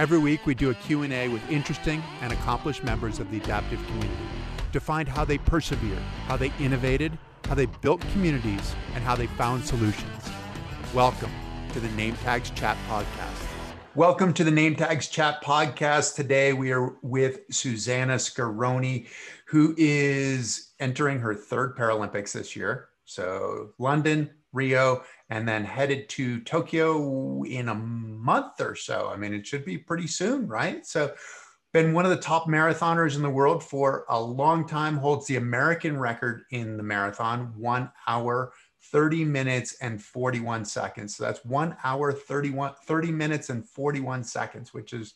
Every week we do a Q&A with interesting and accomplished members of the adaptive community to find how they persevered, how they innovated, how they built communities, and how they found solutions. Welcome to the Name Tags Chat Podcast. Welcome to the Name Tags Chat Podcast. Today we are with Susannah Scaroni, who is entering her third Paralympics this year. So London, Rio, and then headed to Tokyo in a month or so. I mean, it should be pretty soon, right? So, been one of the top marathoners in the world for a long time, holds the American record in the marathon, one hour, 30 minutes, and 41 seconds. So that's one hour, 31, 30 minutes, and 41 seconds, which is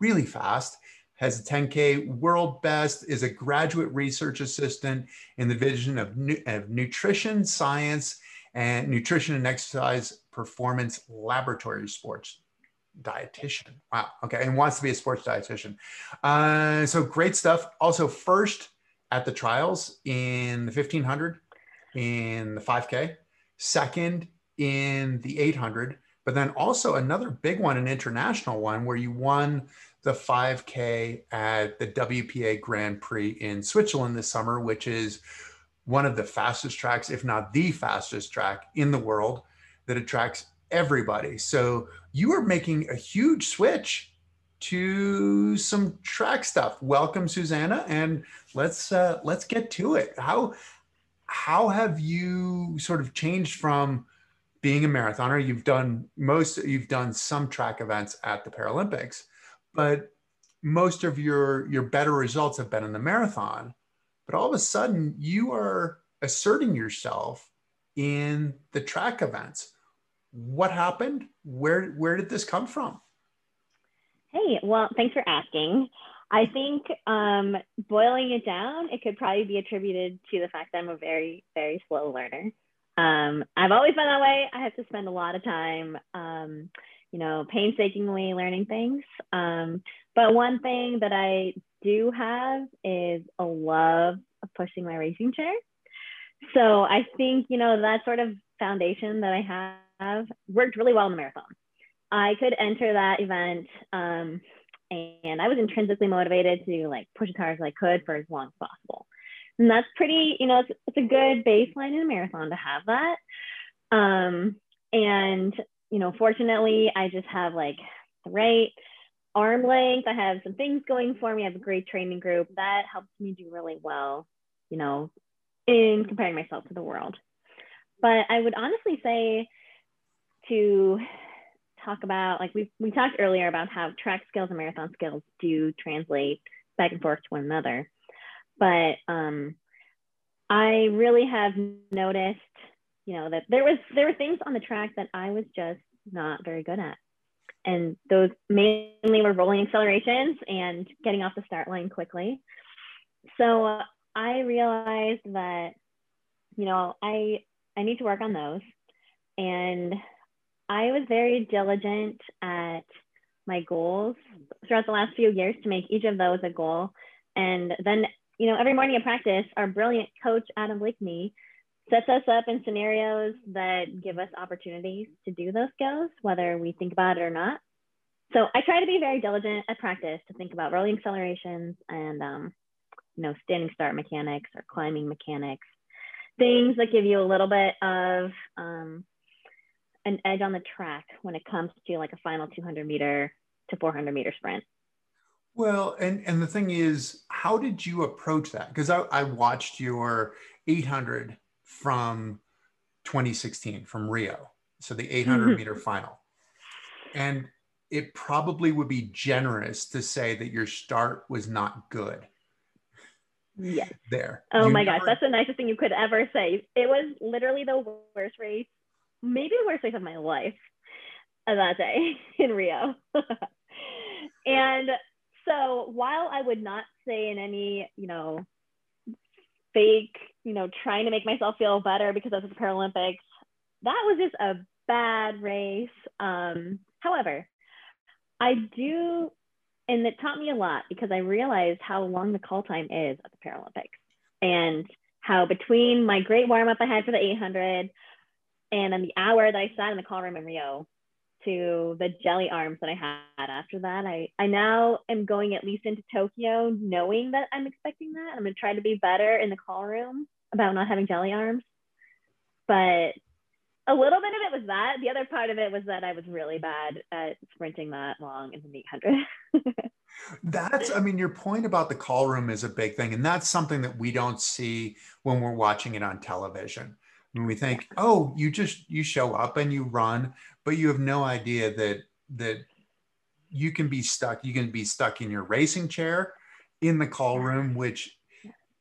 really fast. Has a 10K world best, is a graduate research assistant in the division of, nu- of nutrition science and nutrition and exercise performance laboratory sports dietitian. Wow. Okay. And wants to be a sports dietitian. Uh, so great stuff. Also, first at the trials in the 1500, in the 5K, second in the 800, but then also another big one, an international one, where you won the 5K at the WPA Grand Prix in Switzerland this summer, which is one of the fastest tracks, if not the fastest track in the world that attracts everybody. So you are making a huge switch to some track stuff. Welcome, Susannah, and let's uh, let's get to it. How how have you sort of changed from being a marathoner? You've done most. You've done some track events at the Paralympics, but most of your your better results have been in the marathon but all of a sudden you are asserting yourself in the track events. What happened? Where where did this come from? Hey well thanks for asking. I think um, boiling it down it could probably be attributed to the fact that i'm a very very slow learner. Um, i've always been that way. I have to spend a lot of time um, you know painstakingly learning things. Um, but one thing that i do have is a love of pushing my racing chair. So I think, you know, that sort of foundation that I have worked really well in the marathon. I could enter that event um, and I was intrinsically motivated to like push as hard as I could for as long as possible. And that's pretty, you know, it's, it's a good baseline in a marathon to have that. Um, and, you know, fortunately, I just have like the right arm length. I have some things going for me. I have a great training group that helps me do really well, you know, in comparing myself to the world. But I would honestly say to talk about like we we talked earlier about how track skills and marathon skills do translate back and forth to one another. But um, I really have noticed, you know, that there was there were things on the track that I was just not very good at and those mainly were rolling accelerations and getting off the start line quickly. So I realized that, you know, I I need to work on those, and I was very diligent at my goals throughout the last few years to make each of those a goal. And then, you know, every morning at practice, our brilliant coach Adam Blakeney sets us up in scenarios that give us opportunities to do those skills, whether we think about it or not. So I try to be very diligent at practice to think about rolling accelerations and, um, you know, standing start mechanics or climbing mechanics, things that give you a little bit of um, an edge on the track when it comes to like a final 200 meter to 400 meter sprint. Well, and and the thing is, how did you approach that? Because I, I watched your 800 from 2016 from Rio. So the 800 mm-hmm. meter final. And it probably would be generous to say that your start was not good. Yeah. There. Oh you my never... gosh, that's the nicest thing you could ever say. It was literally the worst race, maybe the worst race of my life that day in Rio. and so while I would not say in any, you know, fake, you know, trying to make myself feel better because of the Paralympics. That was just a bad race. Um, however, I do, and it taught me a lot because I realized how long the call time is at the Paralympics and how between my great warm up I had for the 800 and then the hour that I sat in the call room in Rio to the jelly arms that I had after that. I, I now am going at least into Tokyo knowing that I'm expecting that. I'm going to try to be better in the call room about not having jelly arms. But a little bit of it was that. The other part of it was that I was really bad at sprinting that long in the 800. that's, I mean, your point about the call room is a big thing. And that's something that we don't see when we're watching it on television. When we think, oh, you just, you show up and you run, but you have no idea that, that you can be stuck. You can be stuck in your racing chair in the call room, which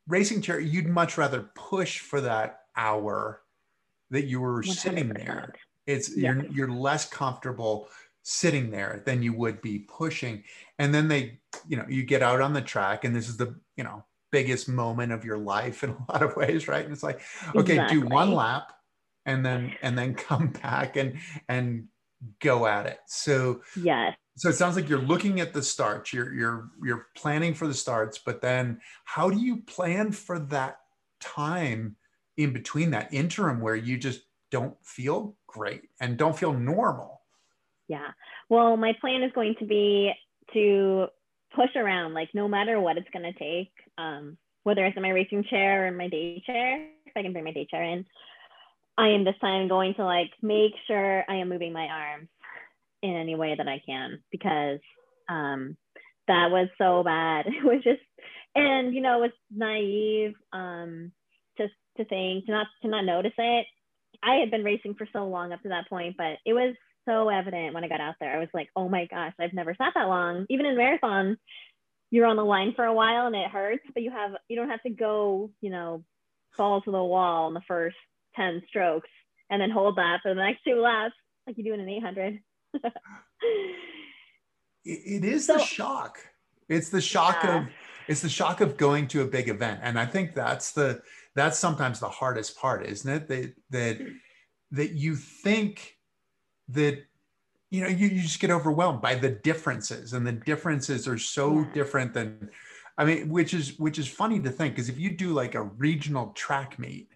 racing chair, you'd much rather push for that hour that you were 100%. sitting there. It's yeah. you're you're less comfortable sitting there than you would be pushing. And then they, you know, you get out on the track and this is the, you know, biggest moment of your life in a lot of ways, right? And it's like, okay, exactly. do one lap and then and then come back and and go at it. So yes. So it sounds like you're looking at the starts, you're you're you're planning for the starts, but then how do you plan for that time in between that interim where you just don't feel great and don't feel normal? Yeah. Well, my plan is going to be to push around, like no matter what it's going to take, um, whether it's in my racing chair or in my day chair, if I can bring my day chair in, I am this time going to like make sure I am moving my arms in any way that I can because um, that was so bad. It was just, and you know, it was naive. Um, to to think to not to not notice it. I had been racing for so long up to that point, but it was so evident when I got out there. I was like, oh my gosh, I've never sat that long. Even in marathons, you're on the line for a while and it hurts, but you have you don't have to go, you know, fall to the wall in the first 10 strokes and then hold that for the next two laps like you do in an 800. it is so, the shock. It's the shock yeah. of it's the shock of going to a big event. And I think that's the that's sometimes the hardest part, isn't it? That that that you think that you know you, you just get overwhelmed by the differences, and the differences are so different than I mean, which is which is funny to think because if you do like a regional track meet,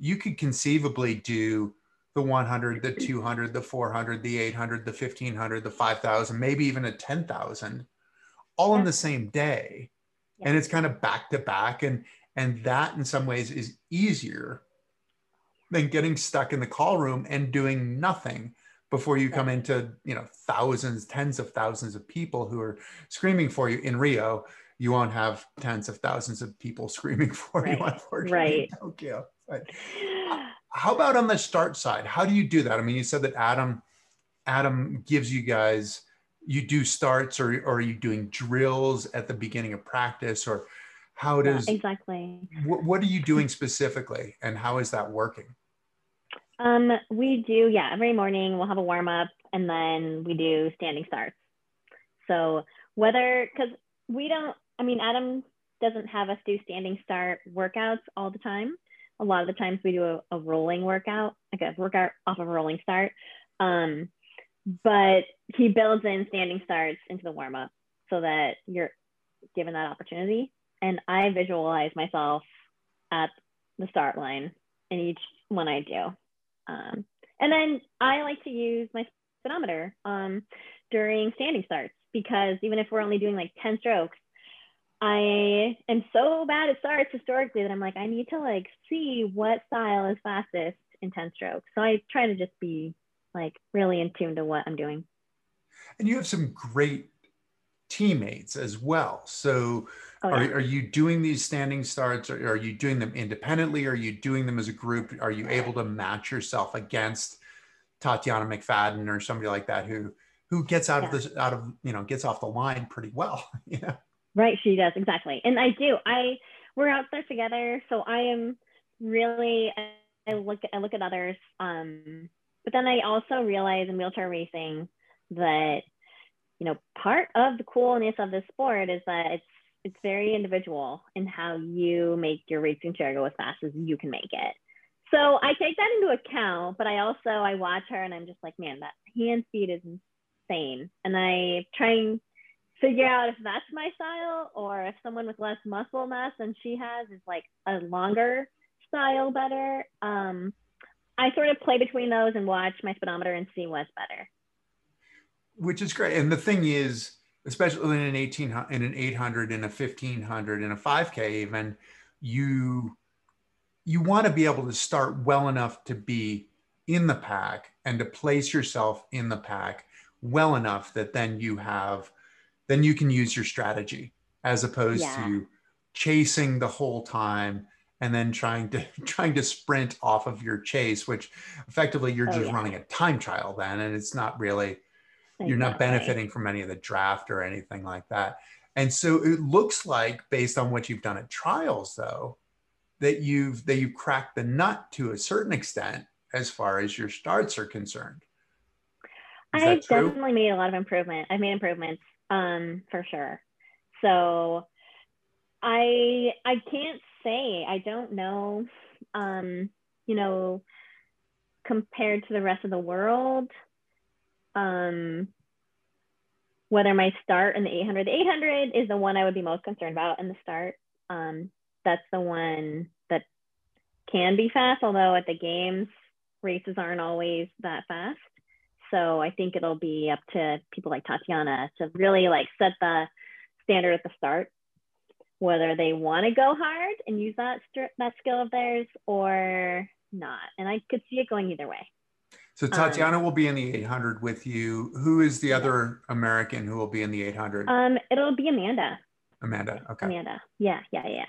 you could conceivably do the 100, the 200, the 400, the 800, the 1500, the 5000, maybe even a 10,000 all in the same day. And it's kind of back to back. And and that in some ways is easier than getting stuck in the call room and doing nothing before you come into, you know, thousands, tens of thousands of people who are screaming for you in Rio. You won't have tens of thousands of people screaming for right. you, unfortunately, right. in Tokyo. But how about on the start side? How do you do that? I mean, you said that Adam, Adam gives you guys, you do starts or, or are you doing drills at the beginning of practice or how does yeah, exactly what, what are you doing specifically and how is that working um, we do yeah every morning we'll have a warm up and then we do standing starts so whether because we don't i mean adam doesn't have us do standing start workouts all the time a lot of the times we do a, a rolling workout like a workout off of a rolling start um, but he builds in standing starts into the warm up so that you're given that opportunity and I visualize myself at the start line in each one I do. Um, and then I like to use my speedometer um, during standing starts because even if we're only doing like 10 strokes, I am so bad at starts historically that I'm like, I need to like see what style is fastest in 10 strokes. So I try to just be like really in tune to what I'm doing. And you have some great teammates as well. So Oh, yeah. are, are you doing these standing starts or are you doing them independently? Are you doing them as a group? Are you able to match yourself against Tatiana McFadden or somebody like that who who gets out yeah. of this out of you know gets off the line pretty well? yeah. Right, she does exactly, and I do. I we're out there together, so I am really I look I look at others, um, but then I also realize in wheelchair racing that you know part of the coolness of this sport is that it's it's very individual in how you make your racing chair go as fast as you can make it. So I take that into account, but I also I watch her and I'm just like, man, that hand speed is insane. And I try and figure out if that's my style or if someone with less muscle mass than she has is like a longer style better. Um, I sort of play between those and watch my speedometer and see what's better. Which is great. And the thing is, especially in an 18 in an 800 in a 1500 in a 5k even you you want to be able to start well enough to be in the pack and to place yourself in the pack well enough that then you have then you can use your strategy as opposed yeah. to chasing the whole time and then trying to trying to sprint off of your chase which effectively you're oh, just yeah. running a time trial then and it's not really exactly. you're not benefiting from any of the draft or anything like that and so it looks like based on what you've done at trials though that you've that you've cracked the nut to a certain extent as far as your starts are concerned Is i definitely made a lot of improvement i've made improvements um, for sure so i i can't say i don't know um, you know compared to the rest of the world um, whether my start in the 800, the 800 is the one I would be most concerned about in the start. Um, that's the one that can be fast, although at the games, races aren't always that fast. So I think it'll be up to people like Tatiana to really like set the standard at the start, whether they want to go hard and use that that skill of theirs or not. And I could see it going either way. So um, Tatiana um, will be in the 800 with you. Who is the other American who will be in the 800? Um, it'll be Amanda. Amanda. Okay. Amanda. Yeah, yeah, yeah.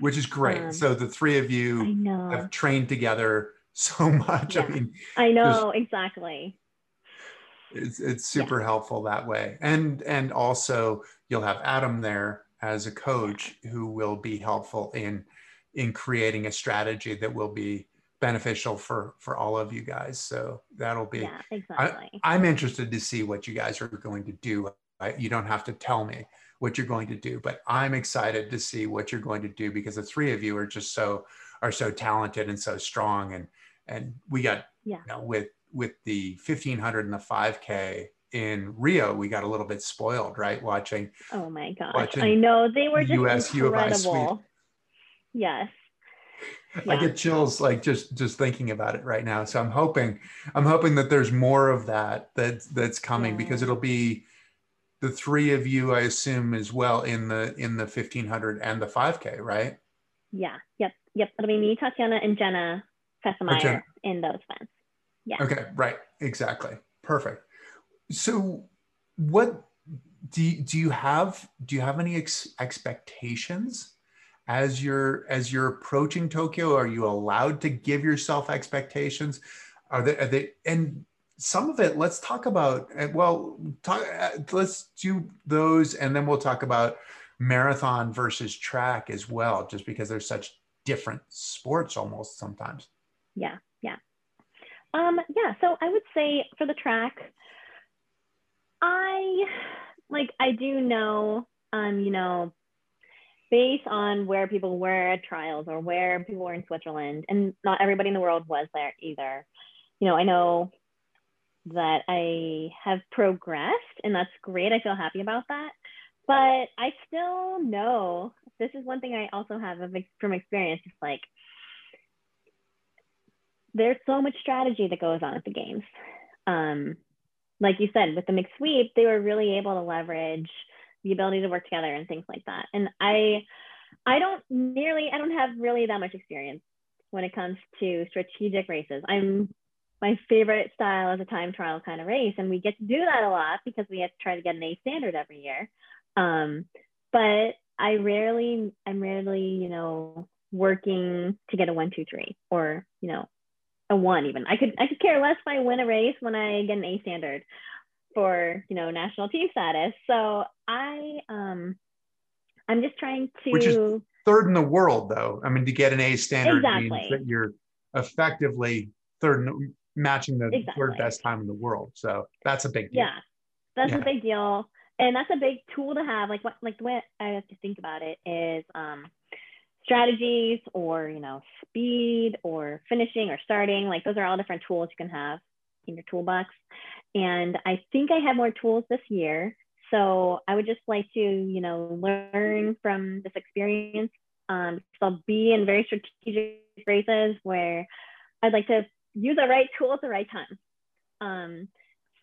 Which is great. Um, so the three of you have trained together so much. Yeah. I mean, I know exactly. It's it's super yeah. helpful that way, and and also you'll have Adam there as a coach who will be helpful in in creating a strategy that will be beneficial for for all of you guys so that'll be yeah, exactly. I, am interested to see what you guys are going to do I, you don't have to tell me what you're going to do but i'm excited to see what you're going to do because the three of you are just so are so talented and so strong and and we got yeah. you know with with the 1500 and the 5k in Rio, we got a little bit spoiled, right? Watching. Oh my gosh! I know they were just US incredible. Yes, yeah. I get chills like just just thinking about it right now. So I'm hoping I'm hoping that there's more of that that that's coming yeah. because it'll be the three of you, I assume, as well in the in the 1500 and the 5K, right? Yeah. Yep. Yep. It'll be me, Tatiana, and Jenna Fesemyer in those events. Yeah. Okay. Right. Exactly. Perfect. So, what do you, do you have? Do you have any ex- expectations as you're as you're approaching Tokyo? Are you allowed to give yourself expectations? Are they, are they and some of it let's talk about well talk, uh, let's do those and then we'll talk about marathon versus track as well just because they're such different sports almost sometimes yeah um yeah so i would say for the track i like i do know um you know based on where people were at trials or where people were in Switzerland, and not everybody in the world was there either. You know, I know that I have progressed, and that's great. I feel happy about that. But I still know this is one thing I also have from experience. It's like there's so much strategy that goes on at the games. Um, like you said, with the mixed sweep, they were really able to leverage the ability to work together and things like that. And I I don't nearly I don't have really that much experience when it comes to strategic races. I'm my favorite style is a time trial kind of race, and we get to do that a lot because we have to try to get an A standard every year. Um, but I rarely, I'm rarely, you know, working to get a one, two, three, or you know, a one even. I could, I could care less if I win a race when I get an A standard for you know national team status. So I um I'm just trying to which is third in the world though. I mean to get an A standard exactly. means that you're effectively third in, matching the exactly. third best time in the world. So that's a big deal. Yeah. That's yeah. a big deal. And that's a big tool to have. Like what like the way I have to think about it is um strategies or you know speed or finishing or starting like those are all different tools you can have in your toolbox and I think I have more tools this year. So I would just like to, you know, learn from this experience. Um, so I'll be in very strategic races where I'd like to use the right tool at the right time. Um,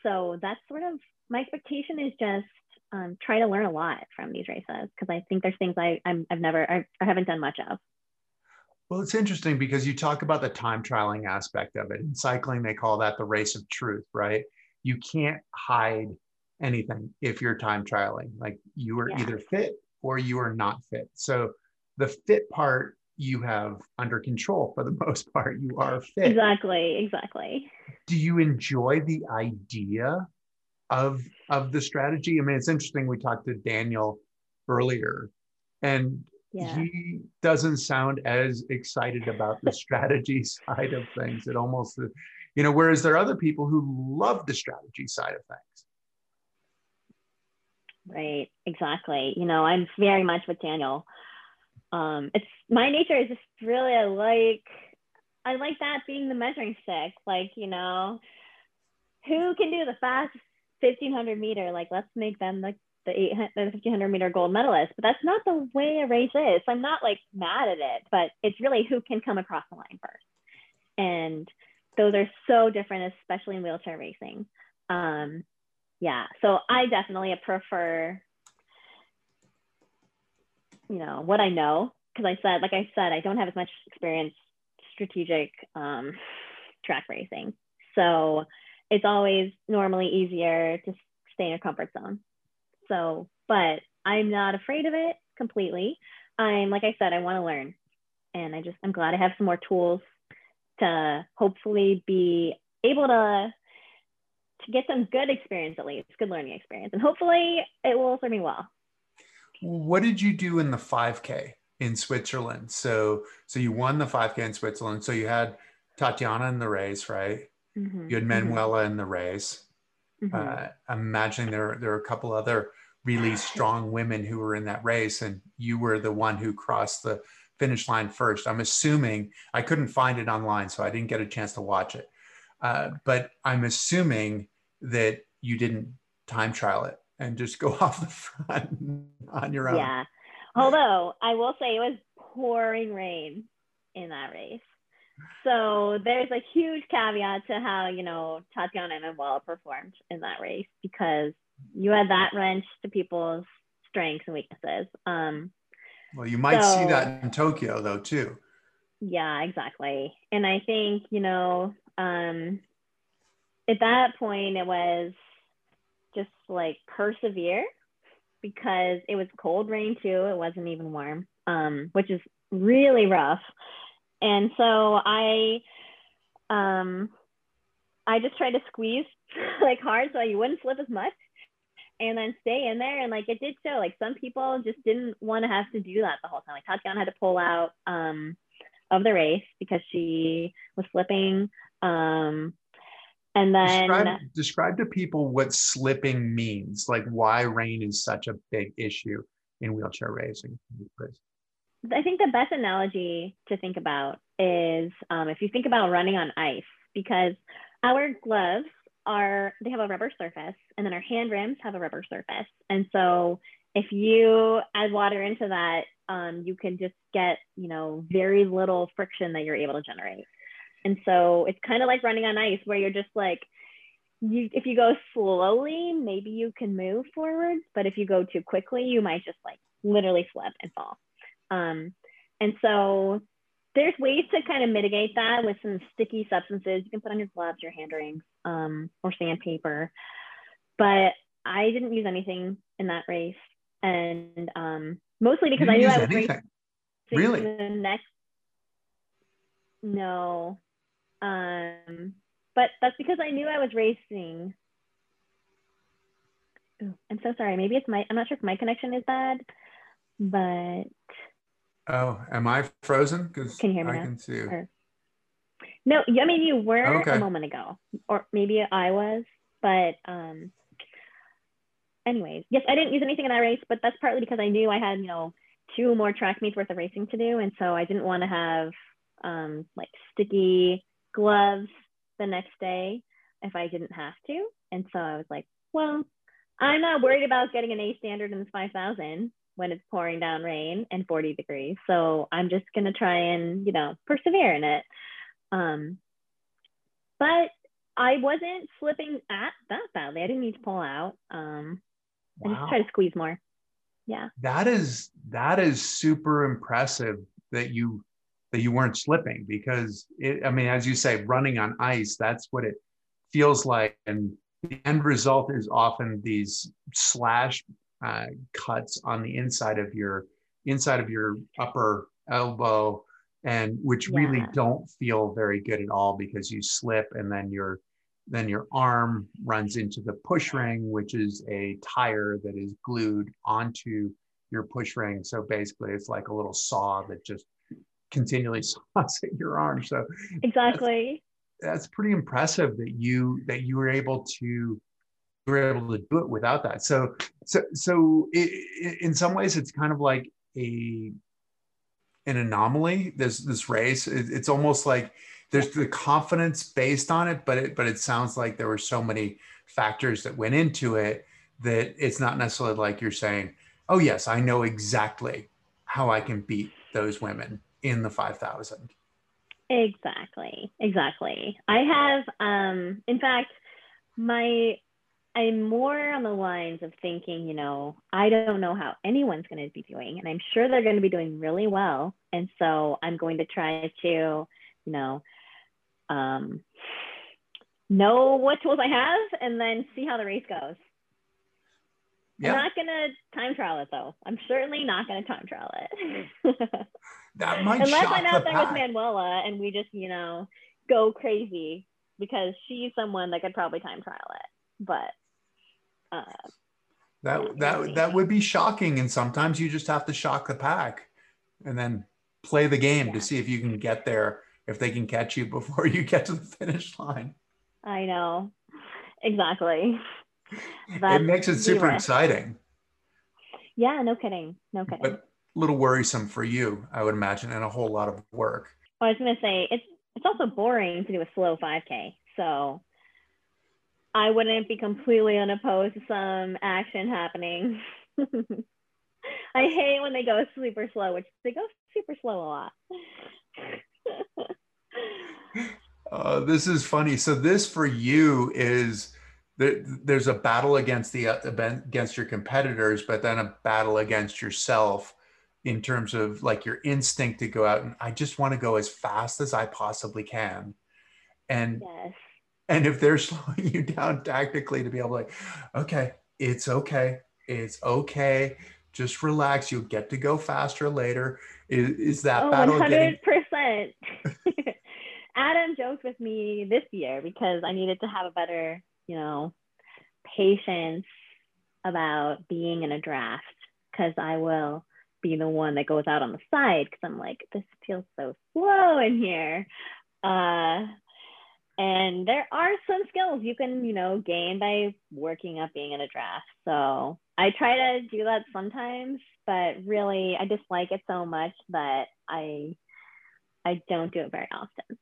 so that's sort of my expectation is just um, try to learn a lot from these races because I think there's things I I'm, I've never I've, I haven't done much of. Well, it's interesting because you talk about the time trialing aspect of it. In cycling, they call that the race of truth, right? You can't hide anything if you're time trialing. Like you are yeah. either fit or you are not fit. So the fit part you have under control for the most part. You are fit. Exactly, exactly. Do you enjoy the idea of of the strategy? I mean, it's interesting. We talked to Daniel earlier, and yeah. he doesn't sound as excited about the strategy side of things. It almost, you know, whereas there are other people who love the strategy side of things. Right, exactly. You know, I'm very much with Daniel um, it's my nature is just really I like I like that being the measuring stick. Like you know, who can do the fast 1500 meter? Like let's make them like the 800, the 1500 meter gold medalist. But that's not the way a race is. So I'm not like mad at it, but it's really who can come across the line first. And those are so different, especially in wheelchair racing. Um, yeah, so I definitely prefer you know what I know because I said like I said I don't have as much experience strategic um, track racing so it's always normally easier to stay in your comfort zone so but I'm not afraid of it completely I'm like I said I want to learn and I just I'm glad I have some more tools to hopefully be able to to get some good experience at least good learning experience and hopefully it will serve me well what did you do in the 5K in Switzerland? So, so you won the 5K in Switzerland. So you had Tatiana in the race, right? Mm-hmm. You had mm-hmm. Manuela in the race. Mm-hmm. Uh, I'm imagining there there are a couple other really strong women who were in that race, and you were the one who crossed the finish line first. I'm assuming I couldn't find it online, so I didn't get a chance to watch it. Uh, but I'm assuming that you didn't time trial it and just go off the front on your own. Yeah. Although I will say it was pouring rain in that race. So there's a huge caveat to how, you know, Tatiana and Manuela performed in that race because you had that wrench to people's strengths and weaknesses. Um, well, you might so, see that in Tokyo though, too. Yeah, exactly. And I think, you know, um, at that point it was just like persevere because it was cold rain too. It wasn't even warm, um, which is really rough. And so I, um, I just tried to squeeze like hard so you wouldn't slip as much and then stay in there. And like it did show, like some people just didn't want to have to do that the whole time. Like Tatiana had to pull out um, of the race because she was slipping. Um, and then describe, describe to people what slipping means, like why rain is such a big issue in wheelchair racing. I think the best analogy to think about is um, if you think about running on ice, because our gloves are, they have a rubber surface, and then our hand rims have a rubber surface. And so if you add water into that, um, you can just get, you know, very little friction that you're able to generate. And so it's kind of like running on ice where you're just like, you, if you go slowly, maybe you can move forward, but if you go too quickly, you might just like literally slip and fall. Um, and so there's ways to kind of mitigate that with some sticky substances you can put on your gloves, your hand rings, um, or sandpaper. But I didn't use anything in that race, and um, mostly because I knew I was racing really the next. No, um, but that's because I knew I was racing. Ooh, I'm so sorry. Maybe it's my, I'm not sure if my connection is bad, but. Oh, am I frozen? Because can you hear me I now? can see you. Or, no, I mean, you were okay. a moment ago, or maybe I was, but um, anyways, yes, I didn't use anything in that race, but that's partly because I knew I had, you know, two more track meets worth of racing to do. And so I didn't want to have um, like sticky gloves the next day if I didn't have to. And so I was like, well, I'm not worried about getting an A standard in the 5000 when it's pouring down rain and 40 degrees. So I'm just going to try and, you know, persevere in it. Um, but I wasn't slipping at that badly. I didn't need to pull out. Um, wow. I just try to squeeze more. Yeah. That is that is super impressive that you that you weren't slipping because it, I mean, as you say, running on ice, that's what it feels like. And the end result is often these slash uh, cuts on the inside of your inside of your upper elbow and which yeah. really don't feel very good at all because you slip and then your then your arm runs into the push ring which is a tire that is glued onto your push ring. So basically it's like a little saw that just continually saws at your arm. So exactly. that's, that's pretty impressive that you that you were able to you were able to do it without that. So so so it, in some ways it's kind of like a an anomaly. This this race, it, it's almost like there's the confidence based on it, but it but it sounds like there were so many factors that went into it that it's not necessarily like you're saying, oh yes, I know exactly how I can beat those women in the five thousand. Exactly, exactly. I have, um, in fact, my I'm more on the lines of thinking, you know, I don't know how anyone's going to be doing, and I'm sure they're going to be doing really well. And so I'm going to try to, you know, um, know what tools I have and then see how the race goes. Yeah. I'm not going to time trial it though. I'm certainly not going to time trial it. that might Unless I'm out the there with Manuela and we just, you know, go crazy because she's someone that could probably time trial it. But uh, that that that would be shocking, and sometimes you just have to shock the pack, and then play the game yeah. to see if you can get there if they can catch you before you get to the finish line. I know, exactly. That's it makes it super exciting. Yeah, no kidding, no kidding. But a little worrisome for you, I would imagine, and a whole lot of work. I was gonna say it's it's also boring to do a slow 5K. So I wouldn't be completely unopposed to some action happening. I hate when they go super slow, which they go super slow a lot. uh, this is funny. So this for you is there, there's a battle against the uh, against your competitors, but then a battle against yourself in terms of like your instinct to go out and I just want to go as fast as I possibly can. And yes and if they're slowing you down tactically to be able to like okay it's okay it's okay just relax you'll get to go faster later is, is that oh, battle 100% getting... adam joked with me this year because i needed to have a better you know patience about being in a draft because i will be the one that goes out on the side because i'm like this feels so slow in here. Uh and there are some skills you can you know gain by working up being in a draft. So i try to do that sometimes but really i dislike it so much that i i don't do it very often.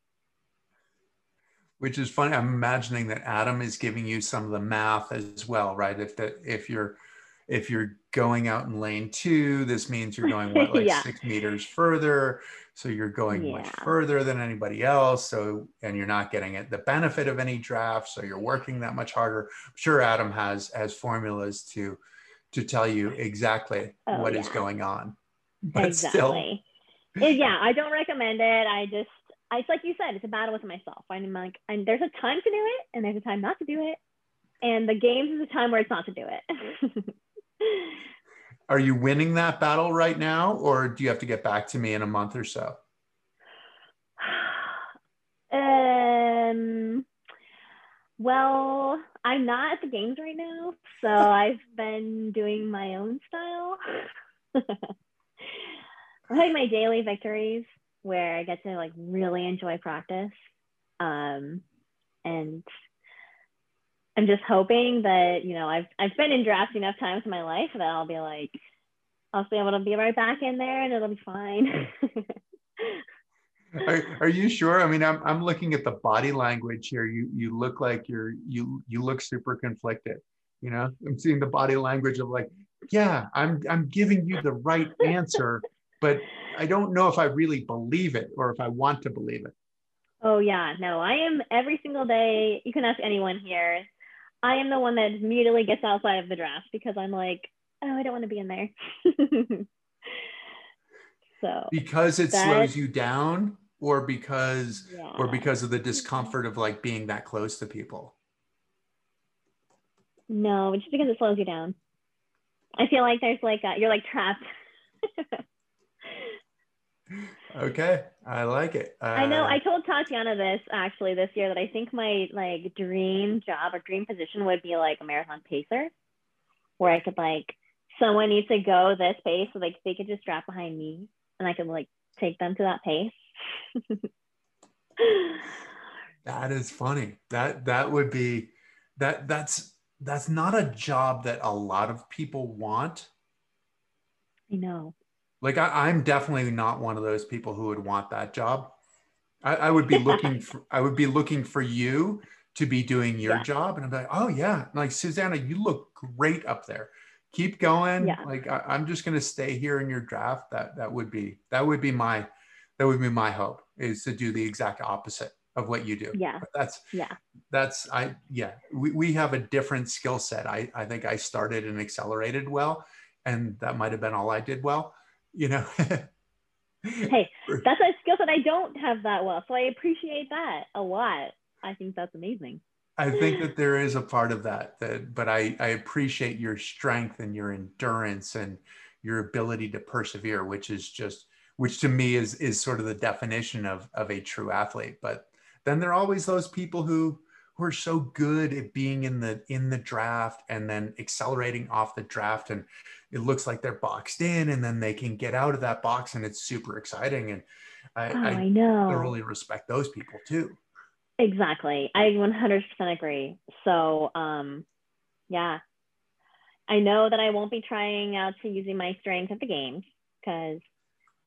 Which is funny i'm imagining that adam is giving you some of the math as well right? If that if you're if you're going out in lane two this means you're going what like yeah. six meters further? So you're going yeah. much further than anybody else. So and you're not getting it the benefit of any draft. So you're working that much harder. I'm sure adam has has formulas to to tell you exactly oh, what yeah. is going on but exactly. Still yeah i don't recommend it. I just I, it's like you said it's a battle with myself. I'm like and there's a time to do it and there's a time not to do it. And the games is a time where it's not to do it Are you winning that battle right now, or do you have to get back to me in a month or so? Um, well, I'm not at the games right now, so I've been doing my own style. I like my daily victories where I get to like really enjoy practice. Um, and I'm just hoping that you know I've I've been in drafts enough times in my life that I'll be like I'll be able to be right back in there and it'll be fine. are, are you sure? I mean, I'm I'm looking at the body language here. You you look like you're you you look super conflicted. You know, I'm seeing the body language of like, yeah, I'm I'm giving you the right answer, but I don't know if I really believe it or if I want to believe it. Oh yeah, no, I am every single day. You can ask anyone here. I am the one that immediately gets outside of the draft because I'm like, oh, I don't want to be in there. so because it that, slows you down, or because yeah. or because of the discomfort of like being that close to people. No, just because it slows you down. I feel like there's like a, you're like trapped. okay, I like it. Uh, I know. I told Tatiana this actually this year that I think my like dream job or dream position would be like a marathon pacer, where I could like someone needs to go this pace, so like they could just drop behind me and I could like take them to that pace. that is funny. That that would be that that's that's not a job that a lot of people want. I know. Like I, am definitely not one of those people who would want that job. I, I would be looking for I would be looking for you to be doing your yeah. job. And I'm like, oh yeah. Like Susannah, you look great up there. Keep going. Yeah. Like I, I'm just gonna stay here in your draft. That that would be that would be my that would be my hope is to do the exact opposite of what you do. Yeah. But that's yeah. That's I yeah. We, we have a different skill set. I, I think I started and accelerated well, and that might have been all I did well, you know. hey, that's a skill set I don't have that well. So I appreciate that a lot. I think that's amazing. I think that there is a part of that, that but I, I appreciate your strength and your endurance and your ability to persevere, which is just which to me is is sort of the definition of of a true athlete. But then there are always those people who who are so good at being in the in the draft and then accelerating off the draft and it looks like they're boxed in and then they can get out of that box and it's super exciting and I, oh, I, I know thoroughly respect those people too. Exactly. I 100% agree. So, um, yeah, I know that I won't be trying out to using my strength at the games because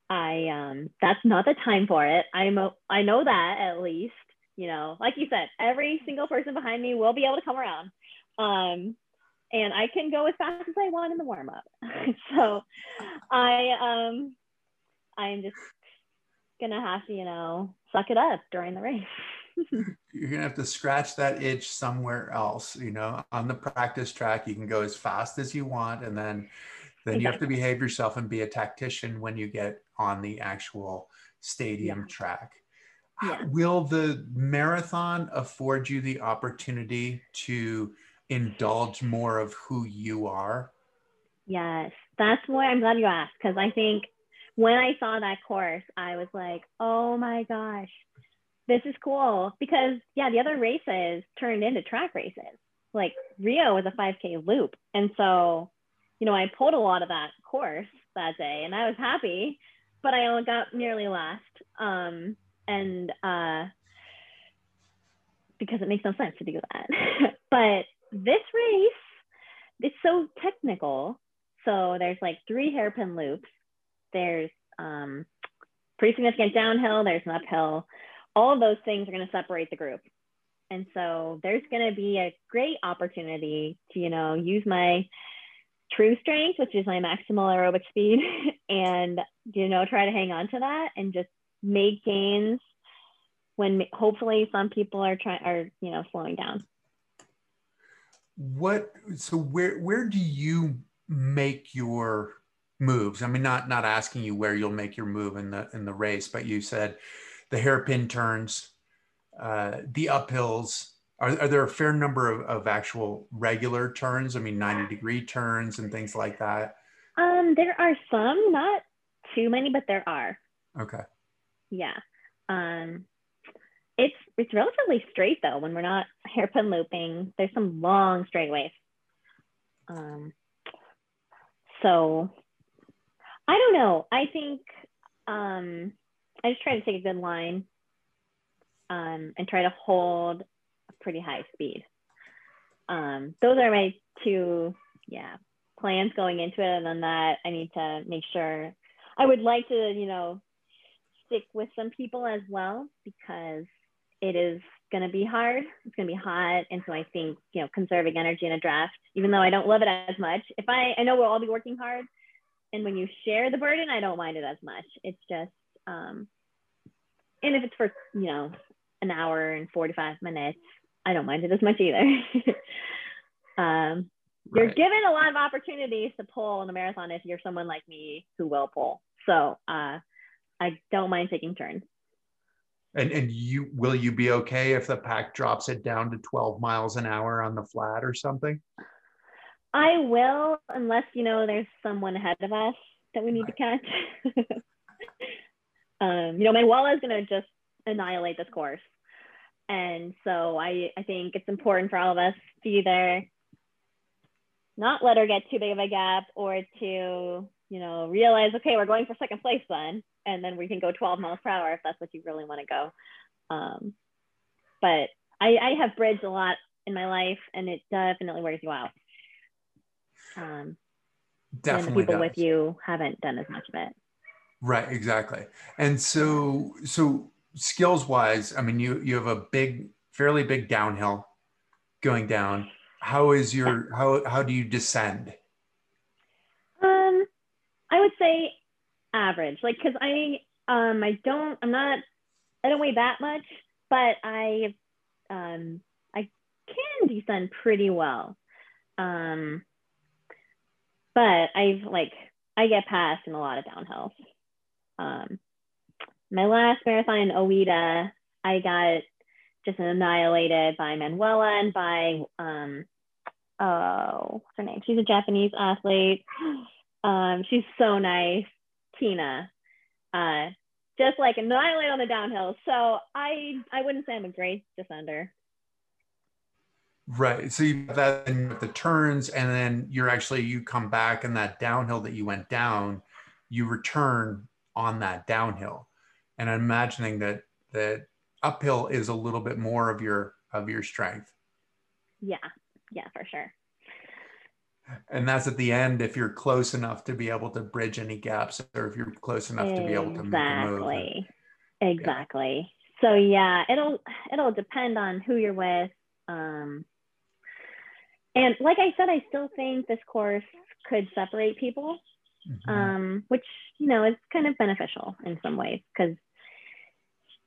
I um that's not the time for it. I'm a, I know that at least, you know, like you said, every single person behind me will be able to come around. Um and I can go as fast as I want in the warm up. so I um I'm just gonna have to, you know, suck it up during the race. You're gonna have to scratch that itch somewhere else, you know, on the practice track. You can go as fast as you want and then then exactly. you have to behave yourself and be a tactician when you get on the actual stadium yeah. track. Yeah. Will the marathon afford you the opportunity to indulge more of who you are? Yes, that's why I'm glad you asked because I think when I saw that course, I was like, oh my gosh, this is cool. Because, yeah, the other races turned into track races. Like Rio was a 5K loop. And so you know, I pulled a lot of that course that day and I was happy, but I only got nearly last. Um, and uh, because it makes no sense to do that. but this race, it's so technical. So there's like three hairpin loops. There's um, pretty significant downhill. There's an uphill. All of those things are going to separate the group. And so there's going to be a great opportunity to, you know, use my true strength, which is my maximal aerobic speed, and you know try to hang on to that and just make gains when hopefully some people are trying are you know slowing down. What so where where do you make your moves? I mean, not not asking you where you'll make your move in the in the race, but you said the hairpin turns, uh, the uphills, are, are there a fair number of, of actual regular turns? I mean, 90 degree turns and things like that? Um, there are some, not too many, but there are. Okay. Yeah. Um, it's it's relatively straight though when we're not hairpin looping. There's some long straightaways. Um, so I don't know. I think um, I just try to take a good line um, and try to hold a pretty high speed. Um, those are my two, yeah, plans going into it. And then that I need to make sure I would like to, you know, stick with some people as well because it is going to be hard. It's going to be hot. And so I think, you know, conserving energy in a draft, even though I don't love it as much, if I, I know we'll all be working hard. And when you share the burden, I don't mind it as much. It's just, um, and if it's for, you know, an hour and 45 minutes, I don't mind it as much either. um, you're right. given a lot of opportunities to pull in the marathon if you're someone like me who will pull. So uh, I don't mind taking turns. And and you will you be okay if the pack drops it down to 12 miles an hour on the flat or something? I will, unless you know there's someone ahead of us that we need right. to catch. um, you know, my Manuela is gonna just annihilate this course. And so I, I think it's important for all of us to either not let her get too big of a gap or to, you know, realize, okay, we're going for second place then. And then we can go 12 miles per hour if that's what you really want to go. Um, but I, I have bridged a lot in my life and it definitely wears you out. Um, definitely. And the people does. with you haven't done as much of it. Right, exactly. And so, so skills wise, I mean, you you have a big, fairly big downhill going down. How is your how how do you descend? Um, I would say average. Like, cause I um I don't I'm not I don't weigh that much, but I um I can descend pretty well. Um, but I've like I get past in a lot of downhills. Um, my last marathon in Oita, I got just annihilated by Manuela and by um oh what's her name? She's a Japanese athlete. Um, she's so nice, Uh, just like annihilate on the downhill. So I I wouldn't say I'm a great defender. Right. So you have that in the turns, and then you're actually you come back and that downhill that you went down, you return on that downhill and I'm imagining that that uphill is a little bit more of your of your strength. Yeah, yeah, for sure. And that's at the end if you're close enough to be able to bridge any gaps, or if you're close enough exactly. to be able to make a move. Exactly. Exactly. Yeah. So yeah, it'll it'll depend on who you're with. Um, and like I said, I still think this course could separate people, mm-hmm. um, which you know is kind of beneficial in some ways because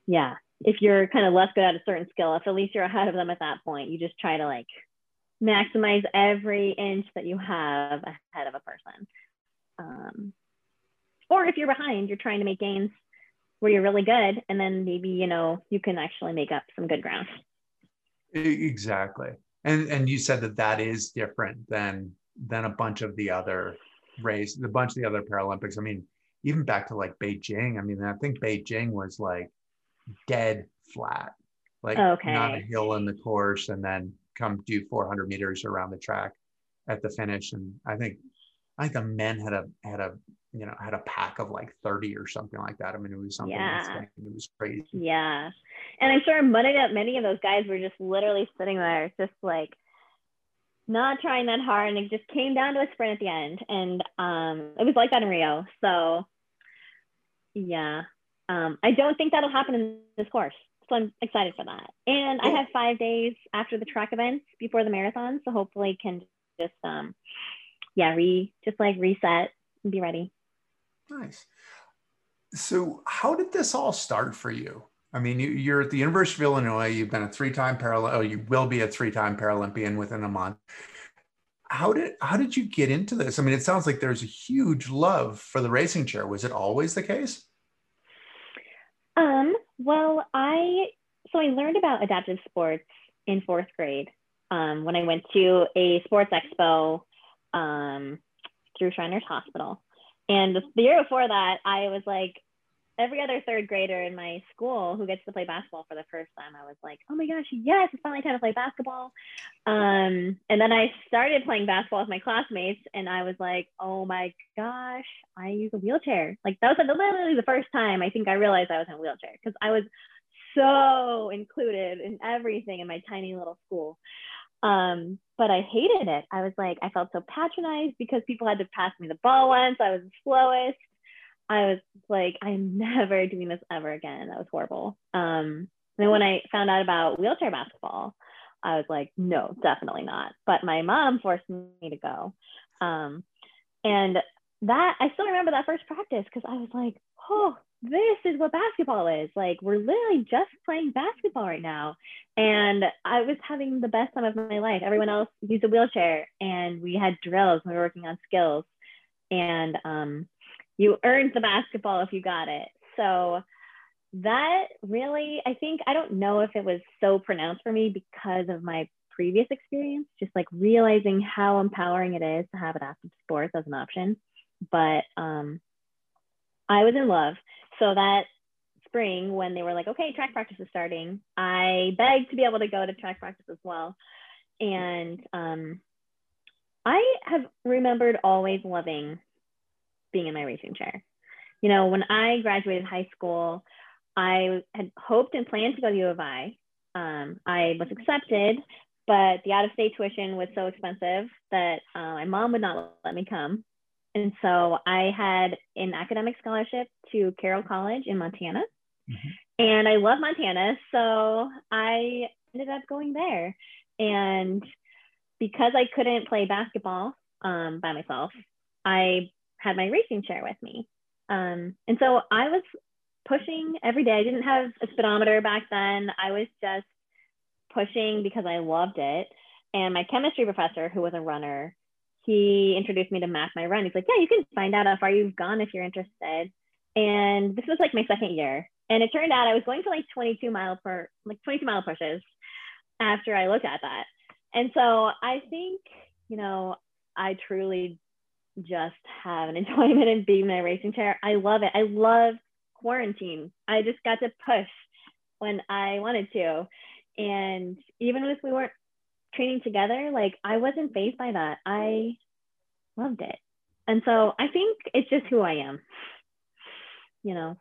yeah, if you're kind of less good at a certain skill, if at least you're ahead of them at that point, you just try to like maximize every inch that you have ahead of a person. Um, or if you're behind, you're trying to make gains where you're really good, and then maybe you know you can actually make up some good ground. Exactly, and and you said that that is different than than a bunch of the other race, the bunch of the other Paralympics. I mean, even back to like Beijing. I mean, I think Beijing was like dead flat, like okay. not a hill in the course, and then come do 400 meters around the track at the finish. And I think, I think the men had a had a you know had a pack of like 30 or something like that. I mean, it was something. Yeah. It was crazy. Yeah, and I'm sure many of many of those guys were just literally sitting there, just like not trying that hard and it just came down to a sprint at the end and um it was like that in rio so yeah um, I don't think that'll happen in this course. So I'm excited for that. And I have five days after the track events before the marathon. So hopefully can just, um, yeah, re just like reset and be ready. Nice. So how did this all start for you? I mean, you, are at the University of Illinois. You've been a three-time Paralympian. Oh, you will be a three-time Paralympian within a month. How did how did you get into this? I mean, it sounds like there's a huge love for the racing chair. Was it always the case? Um, well, I so I learned about adaptive sports in fourth grade um, when I went to a sports expo um, through Shriners Hospital. And the year before that, I was like, every other third grader in my school who gets to play basketball for the first time, I was like, oh my gosh, yes, it's finally time to play basketball. Um, and then I started playing basketball with my classmates, and I was like, oh my gosh, I use a wheelchair. Like that was literally the first time I think I realized I was in a wheelchair because I was so included in everything in my tiny little school. Um, but I hated it. I was like, I felt so patronized because people had to pass me the ball once. I was the slowest. I was like, I'm never doing this ever again. That was horrible. Um, and then when I found out about wheelchair basketball, I was like, no, definitely not. But my mom forced me to go. Um, and that I still remember that first practice because I was like, oh, this is what basketball is. Like, we're literally just playing basketball right now. And I was having the best time of my life. Everyone else used a wheelchair, and we had drills. And we were working on skills. And um, you earned the basketball if you got it. So that really, I think, I don't know if it was so pronounced for me because of my previous experience, just like realizing how empowering it is to have adaptive sports as an option. But um, I was in love. So that spring, when they were like, okay, track practice is starting, I begged to be able to go to track practice as well. And um, I have remembered always loving being in my racing chair. You know, when I graduated high school, I had hoped and planned to go to U of I. Um, I was accepted, but the out of state tuition was so expensive that uh, my mom would not let me come. And so I had an academic scholarship to Carroll College in Montana. Mm-hmm. And I love Montana. So I ended up going there. And because I couldn't play basketball um, by myself, I had my racing chair with me. Um, and so I was pushing every day. I didn't have a speedometer back then. I was just pushing because I loved it. And my chemistry professor, who was a runner, he introduced me to Map My Run. He's like, Yeah, you can find out how far you've gone if you're interested. And this was like my second year. And it turned out I was going for like 22 mile per, like 22 mile pushes after I looked at that. And so I think, you know, I truly just have an enjoyment in being in my racing chair. I love it. I love quarantine. I just got to push when I wanted to. And even if we weren't training together, like I wasn't phased by that. I loved it. And so I think it's just who I am. You know.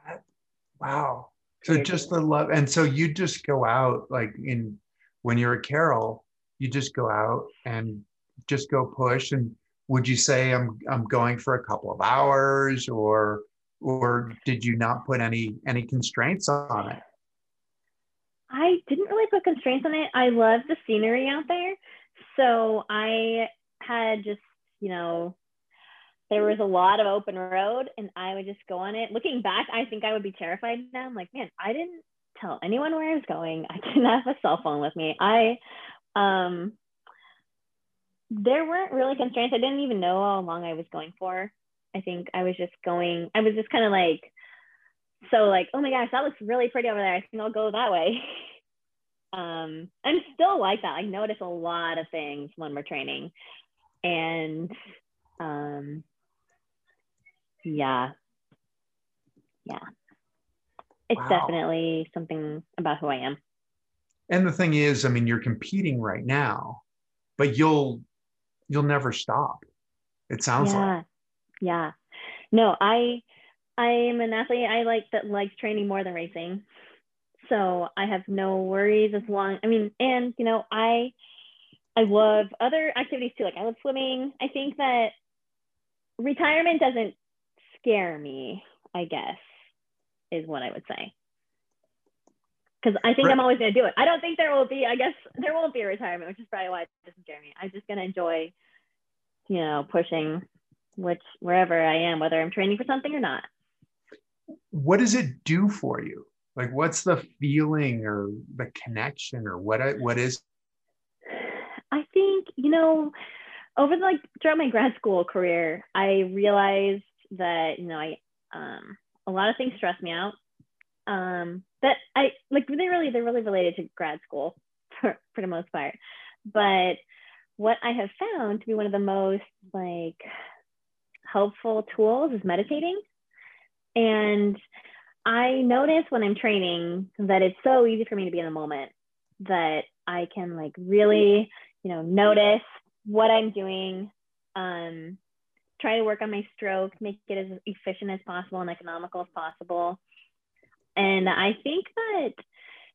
Wow. So just the love and so you just go out like in when you're at Carroll, you just go out and just go push and would you say I'm I'm going for a couple of hours or or did you not put any any constraints on it? I didn't really put constraints on it. I love the scenery out there. So I had just, you know, there was a lot of open road and I would just go on it. Looking back, I think I would be terrified now. I'm like, man, I didn't tell anyone where I was going. I didn't have a cell phone with me. I um there weren't really constraints. I didn't even know how long I was going for. I think I was just going, I was just kind of like, so like, oh my gosh, that looks really pretty over there. I think I'll go that way. um, I'm still like that. I notice a lot of things when we're training. And um, yeah. Yeah. It's wow. definitely something about who I am. And the thing is, I mean, you're competing right now, but you'll you'll never stop. It sounds yeah. like yeah no i i am an athlete i like that likes training more than racing so i have no worries as long i mean and you know i i love other activities too like i love swimming i think that retirement doesn't scare me i guess is what i would say because I think right. I'm always going to do it. I don't think there will be, I guess there won't be a retirement, which is probably why it doesn't scare me. I'm just going to enjoy, you know, pushing which wherever I am, whether I'm training for something or not. What does it do for you? Like, what's the feeling or the connection or what? What is? I think you know, over the, like throughout my grad school career, I realized that you know I um, a lot of things stress me out. Um, that I like they really they're really related to grad school for, for the most part, but what I have found to be one of the most like helpful tools is meditating. And I notice when I'm training that it's so easy for me to be in the moment that I can like really, you know, notice what I'm doing, um, try to work on my stroke, make it as efficient as possible and economical as possible. And I think that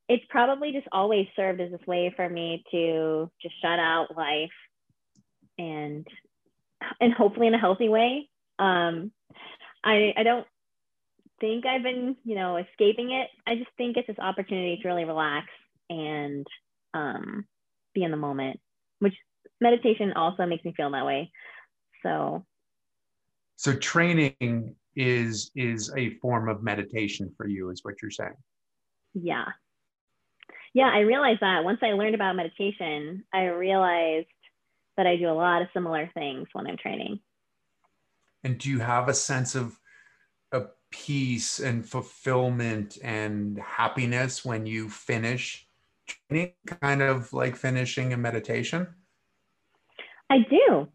it's probably just always served as this way for me to just shut out life and and hopefully in a healthy way. Um, I I don't think I've been you know escaping it. I just think it's this opportunity to really relax and um, be in the moment, which meditation also makes me feel that way. So so training is is a form of meditation for you is what you're saying yeah yeah i realized that once i learned about meditation i realized that i do a lot of similar things when i'm training. And do you have a sense of a peace and fulfillment and happiness when you finish training kind of like finishing a meditation? I do.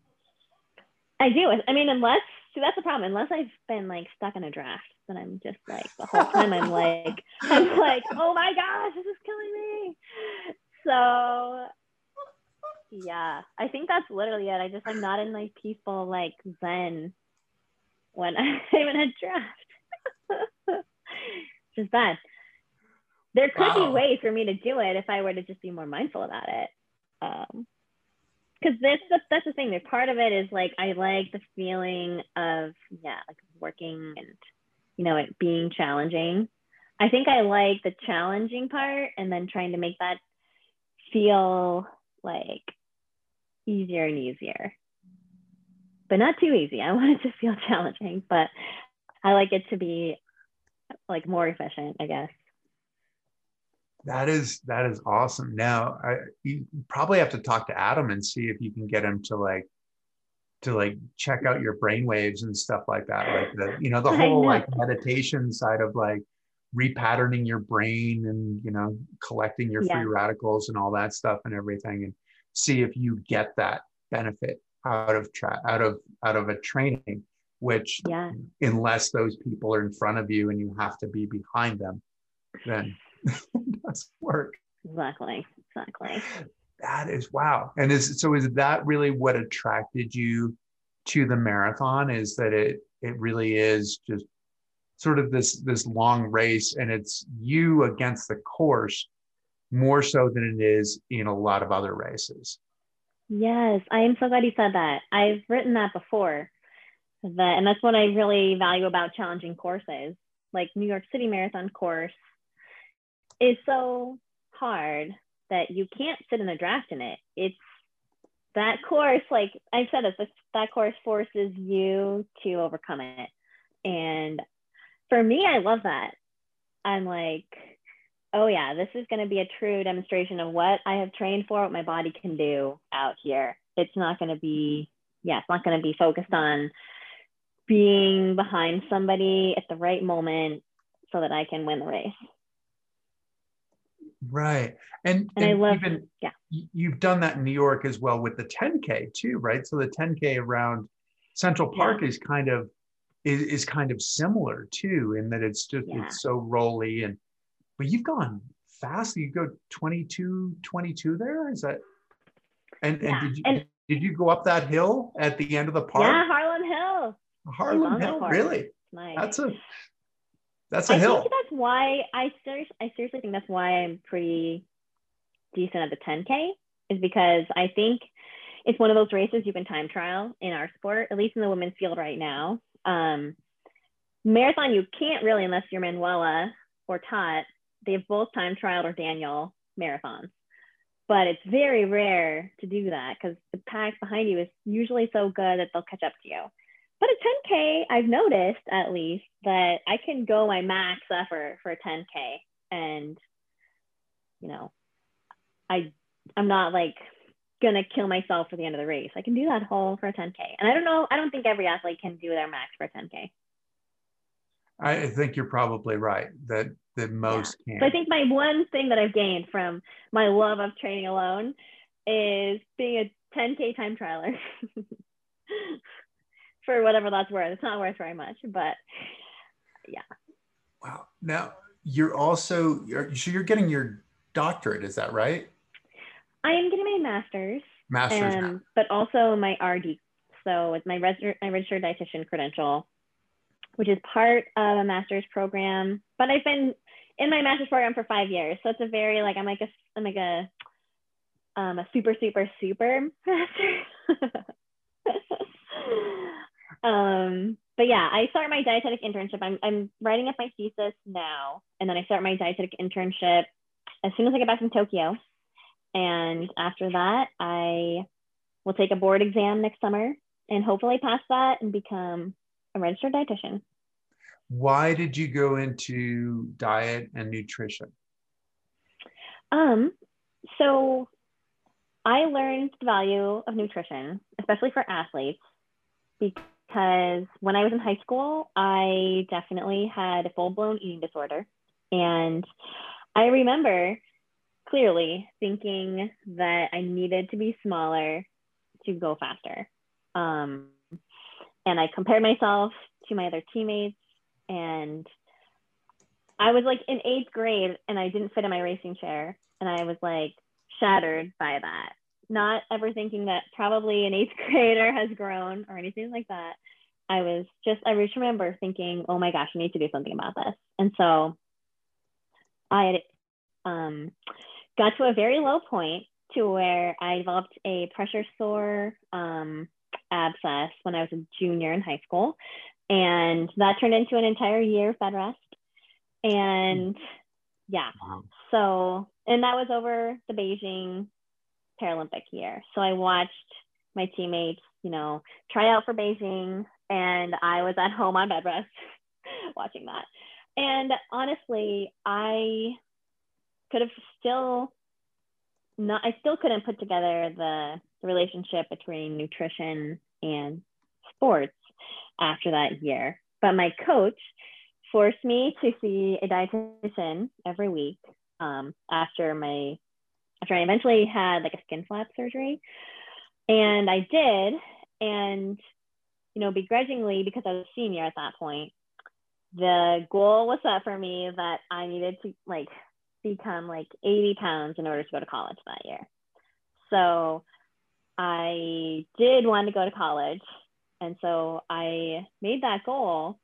I do. I mean unless See, that's the problem. Unless I've been like stuck in a draft, then I'm just like the whole time I'm like, I'm like, oh my gosh, this is killing me. So yeah, I think that's literally it. I just I'm not in like peaceful like zen when I'm in a draft. just bad. There could wow. be ways for me to do it if I were to just be more mindful about it. Um, because that's the, that's the thing. There, part of it is like I like the feeling of yeah, like working and you know it being challenging. I think I like the challenging part, and then trying to make that feel like easier and easier, but not too easy. I want it to feel challenging, but I like it to be like more efficient, I guess. That is that is awesome. Now, I, you probably have to talk to Adam and see if you can get him to like to like check out your brain waves and stuff like that. Like the you know the whole like meditation side of like repatterning your brain and you know collecting your yeah. free radicals and all that stuff and everything and see if you get that benefit out of tra- out of out of a training which yeah. unless those people are in front of you and you have to be behind them then it doesn't work. Exactly. Exactly. That is wow. And is so is that really what attracted you to the marathon? Is that it it really is just sort of this this long race and it's you against the course more so than it is in a lot of other races. Yes, I am so glad you said that. I've written that before. That and that's what I really value about challenging courses. Like New York City Marathon course is so hard that you can't sit in a draft in it. It's that course, like I said, it's that course forces you to overcome it. And for me, I love that. I'm like, oh yeah, this is going to be a true demonstration of what I have trained for, what my body can do out here. It's not going to be, yeah, it's not going to be focused on being behind somebody at the right moment so that I can win the race. Right. And, and, and I love, even yeah. you've done that in New York as well with the 10K too, right? So the 10K around Central Park yeah. is kind of is, is kind of similar too, in that it's just yeah. it's so rolly and but you've gone fast. You go 22, 22 there. Is that and, and did you and, did you go up that hill at the end of the park? Yeah, Harlem Hill. Harlem Hill, really? Nice. That's a that's a I hill. think that's why I seriously, I seriously think that's why I'm pretty decent at the 10K is because I think it's one of those races you can time trial in our sport, at least in the women's field right now. Um, marathon, you can't really unless you're Manuela or Tot. They've both time trialed or Daniel marathons, but it's very rare to do that because the pack behind you is usually so good that they'll catch up to you. But a 10K, I've noticed at least that I can go my max effort for a 10K. And, you know, I I'm not like gonna kill myself for the end of the race. I can do that whole for a 10K. And I don't know, I don't think every athlete can do their max for a 10K. I think you're probably right that that most yeah. can. So I think my one thing that I've gained from my love of training alone is being a 10K time trialer. for whatever that's worth. It's not worth very much, but yeah. Wow. Now you're also you're, so you're getting your doctorate, is that right? I am getting my master's. Master's. Um, but also my RD. So it's my, res- my registered dietitian credential, which is part of a master's program. But I've been in my master's program for five years, so it's a very like I'm like a I'm like a um, a super super super master. Um, but yeah, I start my dietetic internship. I'm, I'm writing up my thesis now, and then I start my dietetic internship as soon as I get back from Tokyo. And after that, I will take a board exam next summer and hopefully pass that and become a registered dietitian. Why did you go into diet and nutrition? Um, so I learned the value of nutrition, especially for athletes, because when I was in high school, I definitely had a full blown eating disorder. And I remember clearly thinking that I needed to be smaller to go faster. Um, and I compared myself to my other teammates, and I was like in eighth grade and I didn't fit in my racing chair. And I was like shattered by that. Not ever thinking that probably an eighth grader has grown or anything like that. I was just, I just remember thinking, oh my gosh, I need to do something about this. And so I um, got to a very low point to where I developed a pressure sore um, abscess when I was a junior in high school. And that turned into an entire year of bed rest. And yeah, wow. so, and that was over the Beijing Paralympic year. So I watched my teammates, you know, try out for Beijing, and I was at home on bed rest watching that. And honestly, I could have still not, I still couldn't put together the, the relationship between nutrition and sports after that year. But my coach forced me to see a dietitian every week um, after my after I eventually had like a skin flap surgery. And I did, and you know, begrudgingly because I was a senior at that point, the goal was set for me that I needed to like become like 80 pounds in order to go to college that year. So I did want to go to college. And so I made that goal.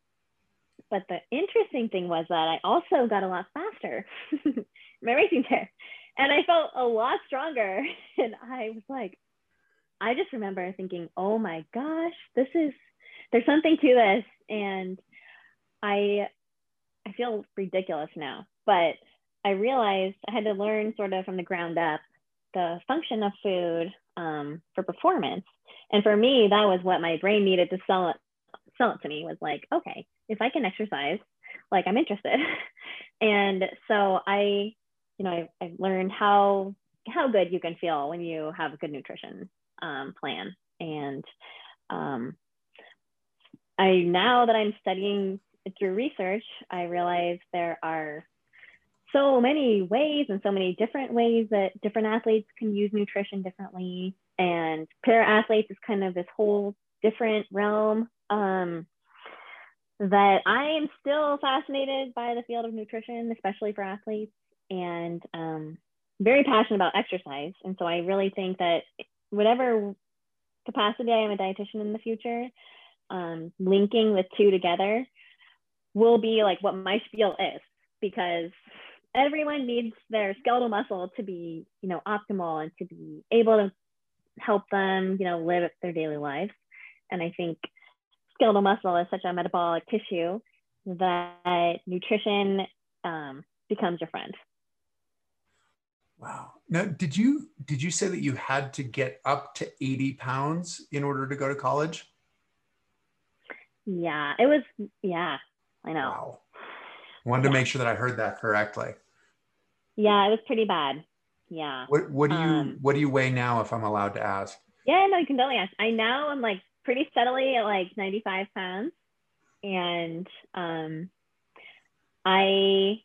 But the interesting thing was that I also got a lot faster my racing chair. And I felt a lot stronger. And I was like, I just remember thinking, oh my gosh, this is, there's something to this. And I, I feel ridiculous now, but I realized I had to learn sort of from the ground up the function of food um, for performance. And for me, that was what my brain needed to sell it, sell it to me was like, okay, if I can exercise, like I'm interested. and so I, you know, I, I learned how how good you can feel when you have a good nutrition um, plan. And um, I now that I'm studying through research, I realize there are so many ways and so many different ways that different athletes can use nutrition differently. And para athletes is kind of this whole different realm um, that I am still fascinated by the field of nutrition, especially for athletes, and um, very passionate about exercise. And so I really think that whatever capacity I am a dietitian in the future, um, linking the two together will be like what my spiel is because everyone needs their skeletal muscle to be, you know, optimal and to be able to help them, you know, live their daily lives. And I think skeletal muscle is such a metabolic tissue that nutrition um, becomes your friend. Wow. Now, did you did you say that you had to get up to 80 pounds in order to go to college? Yeah, it was. Yeah, I know. Wow. Wanted to make sure that I heard that correctly. Yeah, it was pretty bad. Yeah. What What do you um, What do you weigh now, if I'm allowed to ask? Yeah, no, you can totally ask. I now I'm like pretty steadily at like 95 pounds, and um, I,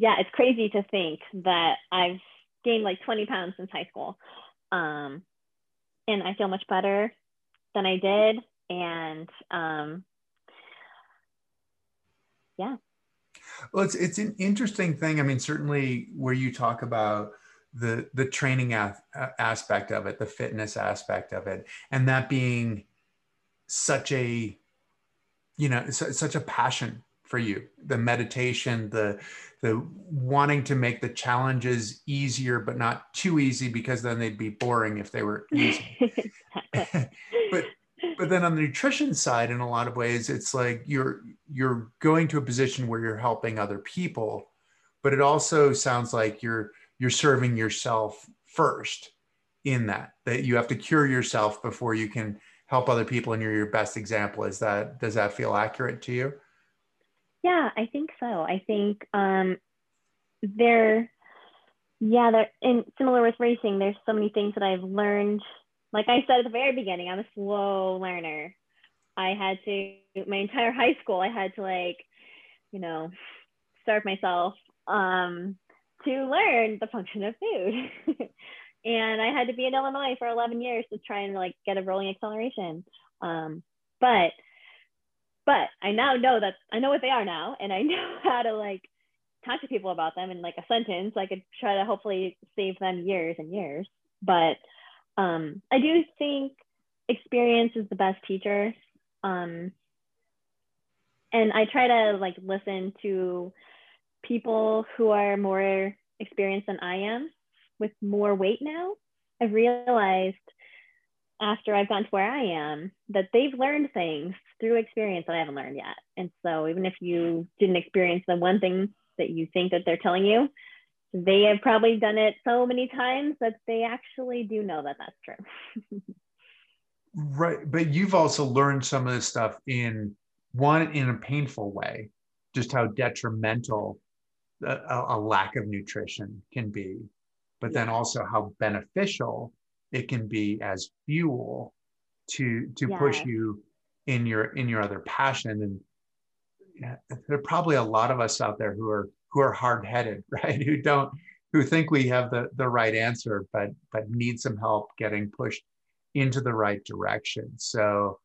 yeah, it's crazy to think that I've gained like 20 pounds since high school, um, and I feel much better than I did, and um, yeah. Well, it's it's an interesting thing. I mean, certainly where you talk about the the training aspect of it, the fitness aspect of it, and that being such a you know such a passion for you the meditation the the wanting to make the challenges easier but not too easy because then they'd be boring if they were easy but but then on the nutrition side in a lot of ways it's like you're you're going to a position where you're helping other people but it also sounds like you're you're serving yourself first in that that you have to cure yourself before you can help other people and you're your best example. Is that does that feel accurate to you? Yeah, I think so. I think um, there, yeah, there. And similar with racing, there's so many things that I've learned. Like I said at the very beginning, I'm a slow learner. I had to my entire high school. I had to like, you know, starve myself um, to learn the function of food. and I had to be in Illinois for 11 years to try and like get a rolling acceleration. Um, but but I now know that I know what they are now, and I know how to like talk to people about them in like a sentence. I could try to hopefully save them years and years. But um, I do think experience is the best teacher. Um, and I try to like listen to people who are more experienced than I am with more weight now. I've realized after I've gotten to where I am that they've learned things through experience that I haven't learned yet. And so even if you didn't experience the one thing that you think that they're telling you, they have probably done it so many times that they actually do know that that's true. right. But you've also learned some of this stuff in one, in a painful way, just how detrimental a, a lack of nutrition can be, but then also how beneficial it can be as fuel to to yes. push you in your in your other passion. And there are probably a lot of us out there who are who are hard-headed right? Who don't who think we have the the right answer but but need some help getting pushed into the right direction. So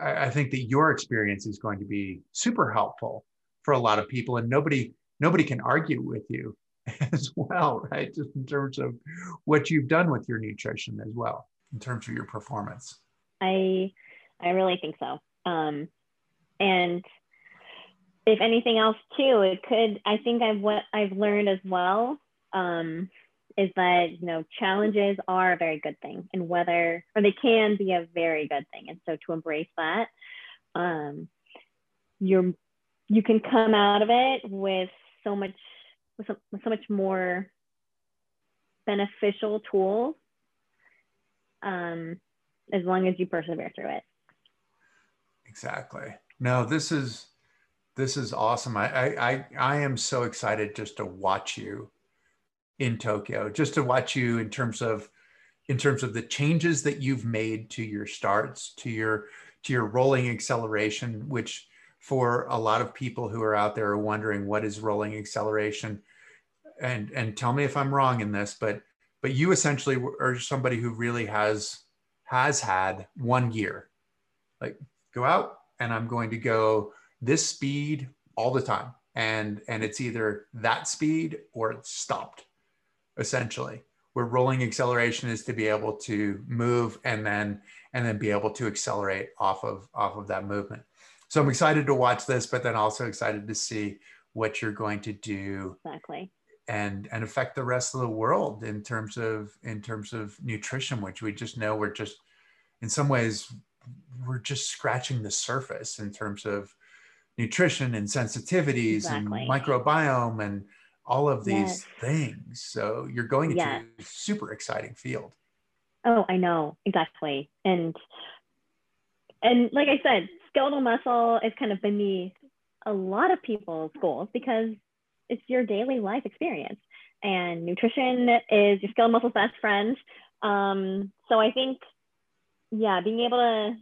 I, I think that your experience is going to be super helpful for a lot of people and nobody nobody can argue with you as well, right? Just in terms of what you've done with your nutrition as well, in terms of your performance. I I really think so. Um, and if anything else too, it could. I think I've what I've learned as well um, is that you know challenges are a very good thing, and whether or they can be a very good thing, and so to embrace that, um, you're you can come out of it with so much with so, with so much more beneficial tools um, as long as you persevere through it. Exactly. No, this is this is awesome. I I I am so excited just to watch you in Tokyo, just to watch you in terms of in terms of the changes that you've made to your starts, to your to your rolling acceleration, which for a lot of people who are out there wondering what is rolling acceleration. And and tell me if i'm wrong in this but but you essentially are somebody who really has has had one gear. Like go out and i'm going to go this speed all the time. And and it's either that speed or it's stopped essentially where rolling acceleration is to be able to move and then and then be able to accelerate off of off of that movement so I'm excited to watch this, but then also excited to see what you're going to do exactly and and affect the rest of the world in terms of in terms of nutrition, which we just know we're just in some ways we're just scratching the surface in terms of nutrition and sensitivities exactly. and microbiome and all of these yes. things. So you're going into yes. a super exciting field. Oh, I know exactly, and and like I said, skeletal muscle is kind of beneath a lot of people's goals because it's your daily life experience. And nutrition is your skeletal muscle's best friend. Um, so I think, yeah, being able to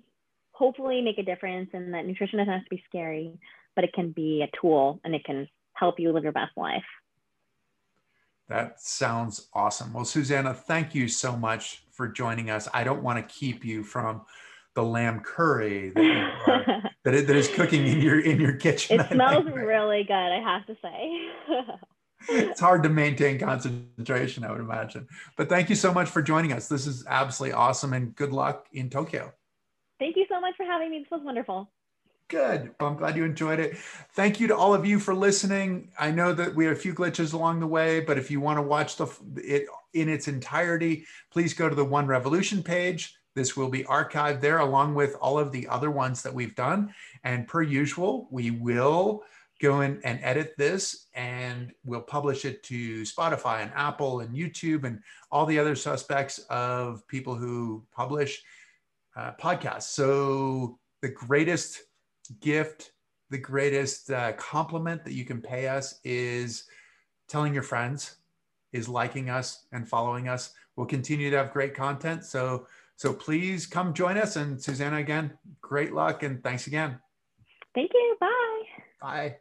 hopefully make a difference and that nutrition doesn't have to be scary, but it can be a tool and it can help you live your best life. That sounds awesome. Well, Susannah, thank you so much for joining us. I don't want to keep you from the lamb curry that, are, that, that is cooking in your in your kitchen. It smells really good, I have to say. it's hard to maintain concentration, I would imagine. But thank you so much for joining us. This is absolutely awesome, and good luck in Tokyo. Thank you so much for having me. This was wonderful. Good. Well, I'm glad you enjoyed it. Thank you to all of you for listening. I know that we had a few glitches along the way, but if you want to watch the it in its entirety, please go to the One Revolution page. This will be archived there along with all of the other ones that we've done. And per usual, we will go in and edit this and we'll publish it to Spotify and Apple and YouTube and all the other suspects of people who publish uh, podcast. So the greatest gift, the greatest uh, compliment that you can pay us is telling your friends, is liking us and following us. We'll continue to have great content. So so please come join us. And Susannah, again, great luck and thanks again. Thank you. Bye. Bye.